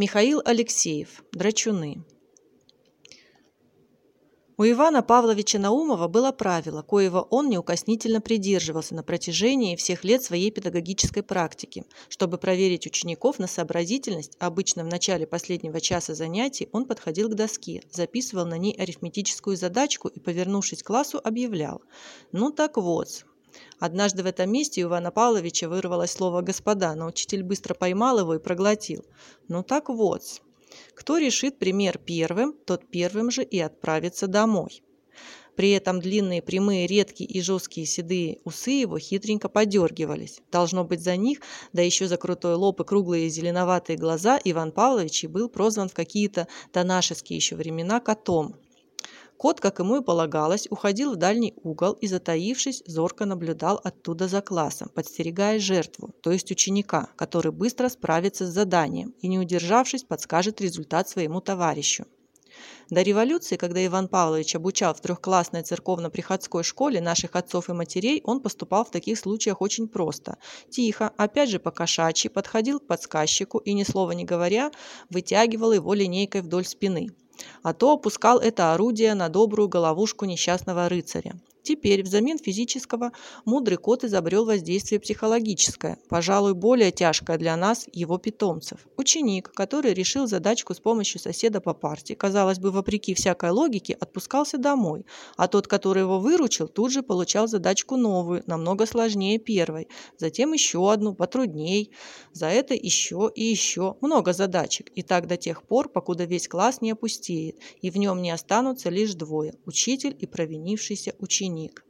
Михаил Алексеев. Драчуны. У Ивана Павловича Наумова было правило, коего он неукоснительно придерживался на протяжении всех лет своей педагогической практики. Чтобы проверить учеников на сообразительность, обычно в начале последнего часа занятий он подходил к доске, записывал на ней арифметическую задачку и, повернувшись к классу, объявлял «Ну так вот, Однажды в этом месте у Ивана Павловича вырвалось слово «господа», но учитель быстро поймал его и проглотил. «Ну так вот, кто решит пример первым, тот первым же и отправится домой. При этом длинные, прямые, редкие и жесткие седые усы его хитренько подергивались. Должно быть за них, да еще за крутой лоб и круглые зеленоватые глаза, Иван Павлович и был прозван в какие-то донашеские еще времена котом. Кот, как ему и полагалось, уходил в дальний угол и, затаившись, зорко наблюдал оттуда за классом, подстерегая жертву, то есть ученика, который быстро справится с заданием и, не удержавшись, подскажет результат своему товарищу. До революции, когда Иван Павлович обучал в трехклассной церковно-приходской школе наших отцов и матерей, он поступал в таких случаях очень просто. Тихо, опять же по-кошачьи, подходил к подсказчику и, ни слова не говоря, вытягивал его линейкой вдоль спины а то опускал это орудие на добрую головушку несчастного рыцаря. Теперь взамен физического мудрый кот изобрел воздействие психологическое, пожалуй, более тяжкое для нас, его питомцев. Ученик, который решил задачку с помощью соседа по парте, казалось бы, вопреки всякой логике, отпускался домой, а тот, который его выручил, тут же получал задачку новую, намного сложнее первой, затем еще одну, потрудней, за это еще и еще, много задачек, и так до тех пор, покуда весь класс не опустеет, и в нем не останутся лишь двое – учитель и провинившийся ученик ученик.